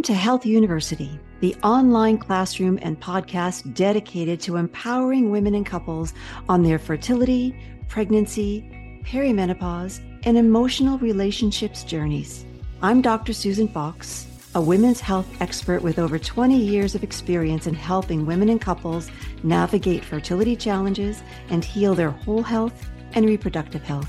Welcome to Health University, the online classroom and podcast dedicated to empowering women and couples on their fertility, pregnancy, perimenopause, and emotional relationships journeys. I'm Dr. Susan Fox, a women's health expert with over 20 years of experience in helping women and couples navigate fertility challenges and heal their whole health and reproductive health.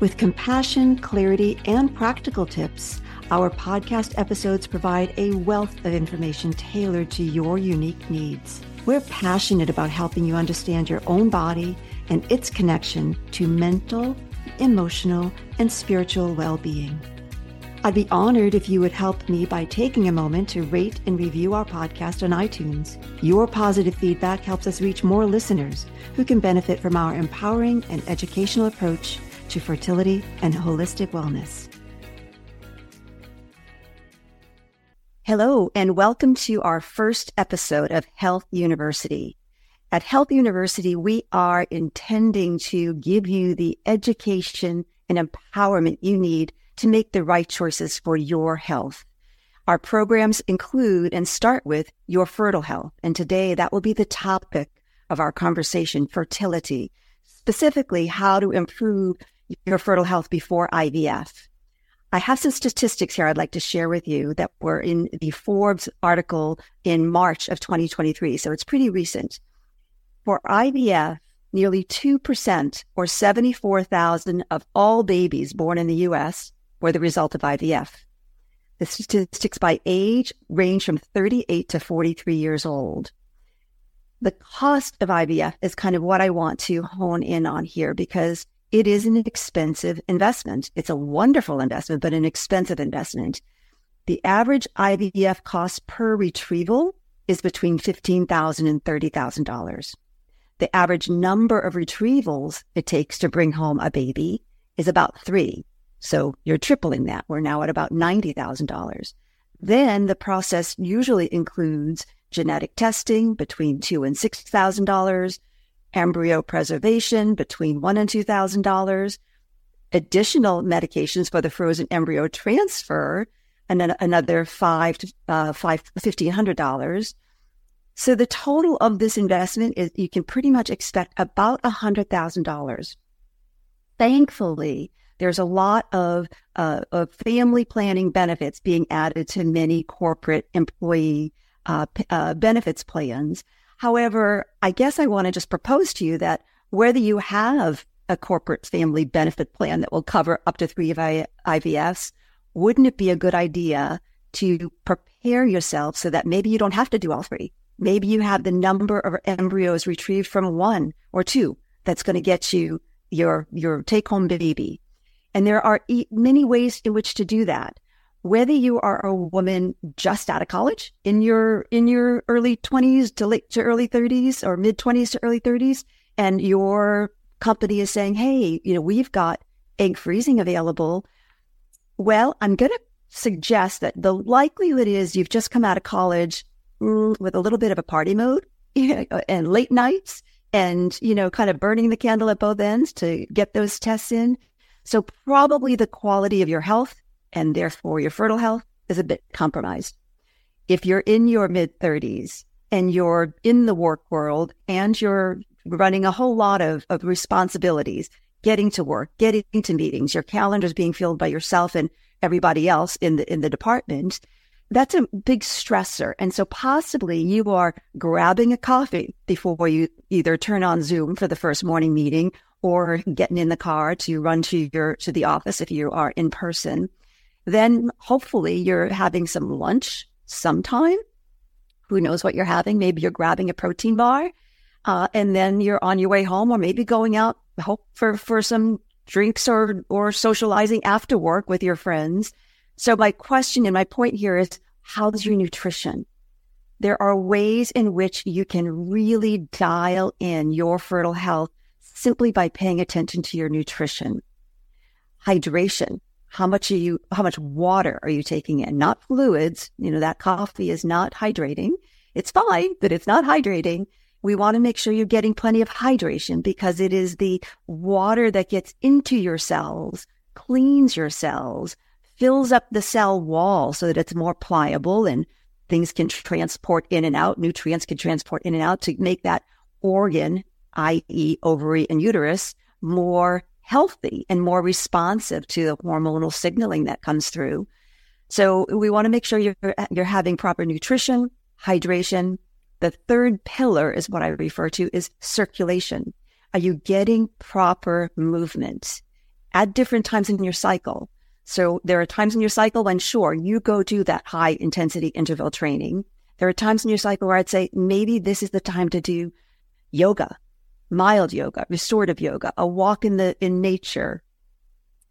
With compassion, clarity, and practical tips, our podcast episodes provide a wealth of information tailored to your unique needs. We're passionate about helping you understand your own body and its connection to mental, emotional, and spiritual well being. I'd be honored if you would help me by taking a moment to rate and review our podcast on iTunes. Your positive feedback helps us reach more listeners who can benefit from our empowering and educational approach to fertility and holistic wellness. Hello, and welcome to our first episode of Health University. At Health University, we are intending to give you the education and empowerment you need to make the right choices for your health. Our programs include and start with your fertile health. And today that will be the topic of our conversation, fertility, specifically how to improve your fertile health before IVF. I have some statistics here I'd like to share with you that were in the Forbes article in March of 2023. So it's pretty recent. For IVF, nearly 2% or 74,000 of all babies born in the US were the result of IVF. The statistics by age range from 38 to 43 years old. The cost of IVF is kind of what I want to hone in on here because it is an expensive investment. It's a wonderful investment, but an expensive investment. The average IVF cost per retrieval is between $15,000 and $30,000. The average number of retrievals it takes to bring home a baby is about three. So you're tripling that. We're now at about $90,000. Then the process usually includes genetic testing between two and $6,000, embryo preservation between one and two thousand dollars, additional medications for the frozen embryo transfer, and then another five to uh, five fifteen hundred dollars. So the total of this investment is you can pretty much expect about a hundred thousand dollars. Thankfully, there's a lot of, uh, of family planning benefits being added to many corporate employee uh, uh, benefits plans However, I guess I want to just propose to you that whether you have a corporate family benefit plan that will cover up to three IVFs, wouldn't it be a good idea to prepare yourself so that maybe you don't have to do all three? Maybe you have the number of embryos retrieved from one or two that's going to get you your, your take home baby. And there are many ways in which to do that whether you are a woman just out of college in your in your early 20s to late to early 30s or mid 20s to early 30s and your company is saying hey you know we've got egg freezing available. Well i'm going to suggest that the likelihood is you've just come out of college mm, with a little bit of a party mode and late nights and you know kind of burning the candle at both ends to get those tests in. So probably the quality of your health and therefore your fertile health is a bit compromised. If you're in your mid 30s and you're in the work world and you're running a whole lot of, of responsibilities, getting to work, getting to meetings, your calendar's being filled by yourself and everybody else in the in the department, that's a big stressor. And so possibly you are grabbing a coffee before you either turn on Zoom for the first morning meeting or getting in the car to run to your to the office if you are in person. Then hopefully you're having some lunch sometime. Who knows what you're having? Maybe you're grabbing a protein bar. Uh, and then you're on your way home or maybe going out hope for, for some drinks or, or socializing after work with your friends. So my question and my point here is, how's your nutrition? There are ways in which you can really dial in your fertile health simply by paying attention to your nutrition. Hydration. How much are you, how much water are you taking in? Not fluids. You know, that coffee is not hydrating. It's fine, but it's not hydrating. We want to make sure you're getting plenty of hydration because it is the water that gets into your cells, cleans your cells, fills up the cell wall so that it's more pliable and things can transport in and out, nutrients can transport in and out to make that organ, i.e., ovary and uterus, more healthy and more responsive to the hormonal signaling that comes through. So we want to make sure you're, you're having proper nutrition, hydration. The third pillar is what I refer to is circulation. Are you getting proper movement at different times in your cycle? So there are times in your cycle when sure, you go do that high intensity interval training. There are times in your cycle where I'd say maybe this is the time to do yoga, mild yoga, restorative yoga, a walk in the, in nature.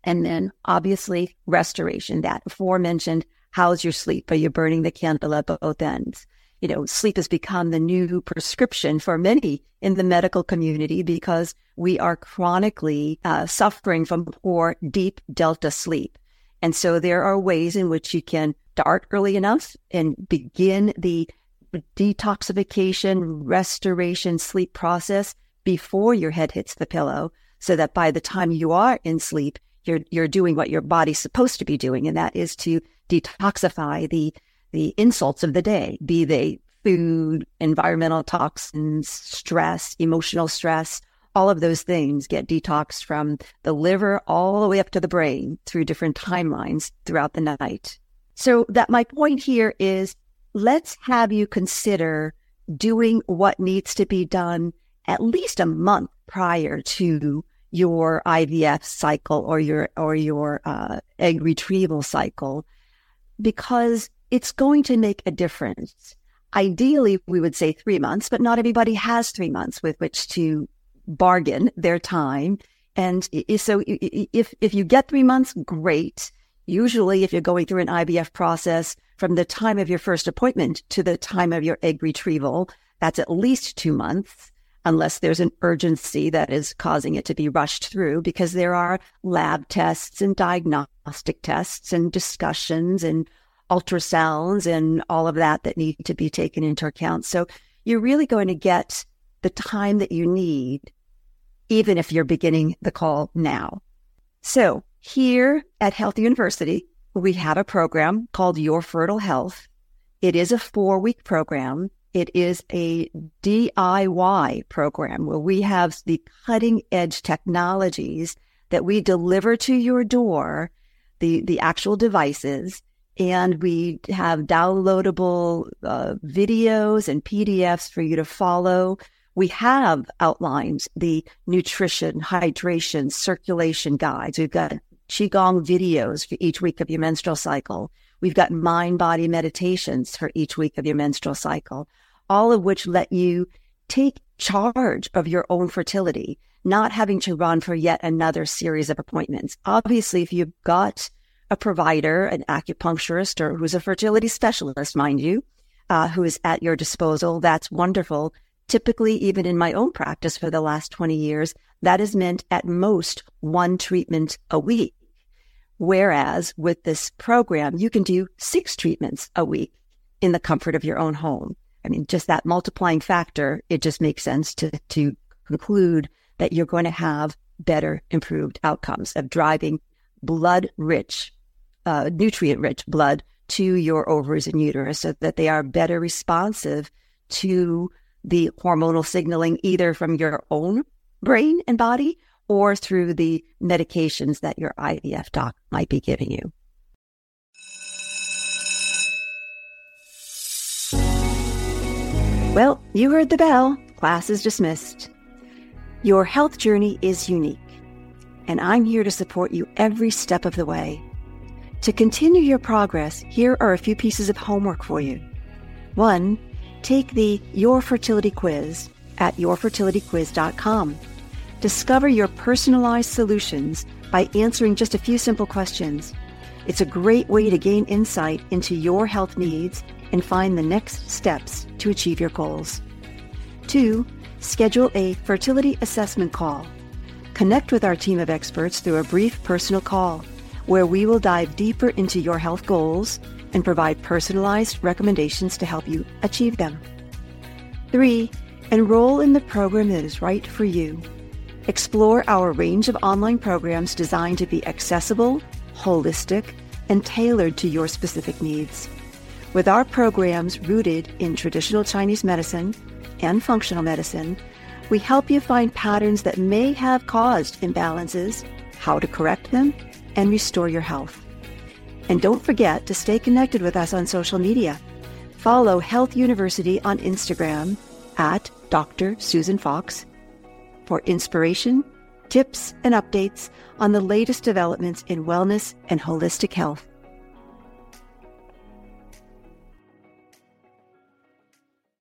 And then obviously restoration, that aforementioned, how's your sleep? Are you burning the candle at both ends? You know, sleep has become the new prescription for many in the medical community because we are chronically uh, suffering from poor deep delta sleep. And so there are ways in which you can start early enough and begin the detoxification, restoration, sleep process before your head hits the pillow so that by the time you are in sleep, you're, you're doing what your body's supposed to be doing. And that is to detoxify the, the insults of the day, be they food, environmental toxins, stress, emotional stress, all of those things get detoxed from the liver all the way up to the brain through different timelines throughout the night. So that my point here is let's have you consider doing what needs to be done at least a month prior to your IVF cycle or your or your uh, egg retrieval cycle because it's going to make a difference. Ideally, we would say three months, but not everybody has three months with which to bargain their time. And so if, if you get three months, great. Usually, if you're going through an IVF process from the time of your first appointment to the time of your egg retrieval, that's at least two months, unless there's an urgency that is causing it to be rushed through, because there are lab tests and diagnostic tests and discussions and ultrasounds and all of that that need to be taken into account. So you're really going to get the time that you need, even if you're beginning the call now. So here at Health University, we have a program called Your Fertile Health. It is a four week program. It is a DIY program where we have the cutting edge technologies that we deliver to your door, the, the actual devices, and we have downloadable uh, videos and PDFs for you to follow. We have outlined the nutrition, hydration, circulation guides. We've got Qigong videos for each week of your menstrual cycle. We've got mind body meditations for each week of your menstrual cycle, all of which let you take charge of your own fertility, not having to run for yet another series of appointments. Obviously, if you've got a provider, an acupuncturist, or who's a fertility specialist, mind you, uh, who is at your disposal, that's wonderful. Typically, even in my own practice for the last 20 years, that is meant at most one treatment a week. Whereas with this program, you can do six treatments a week in the comfort of your own home. I mean, just that multiplying factor, it just makes sense to, to conclude that you're going to have better improved outcomes of driving blood rich, uh, nutrient rich blood to your ovaries and uterus so that they are better responsive to the hormonal signaling either from your own brain and body or through the medications that your IVF doc might be giving you. Well, you heard the bell. Class is dismissed. Your health journey is unique, and I'm here to support you every step of the way. To continue your progress, here are a few pieces of homework for you. One, take the Your Fertility Quiz at yourfertilityquiz.com Discover your personalized solutions by answering just a few simple questions. It's a great way to gain insight into your health needs and find the next steps to achieve your goals. Two, schedule a fertility assessment call. Connect with our team of experts through a brief personal call where we will dive deeper into your health goals and provide personalized recommendations to help you achieve them. Three, enroll in the program that is right for you. Explore our range of online programs designed to be accessible, holistic, and tailored to your specific needs. With our programs rooted in traditional Chinese medicine and functional medicine, we help you find patterns that may have caused imbalances, how to correct them, and restore your health. And don't forget to stay connected with us on social media. Follow Health University on Instagram at Dr. Susan Fox for inspiration, tips, and updates on the latest developments in wellness and holistic health.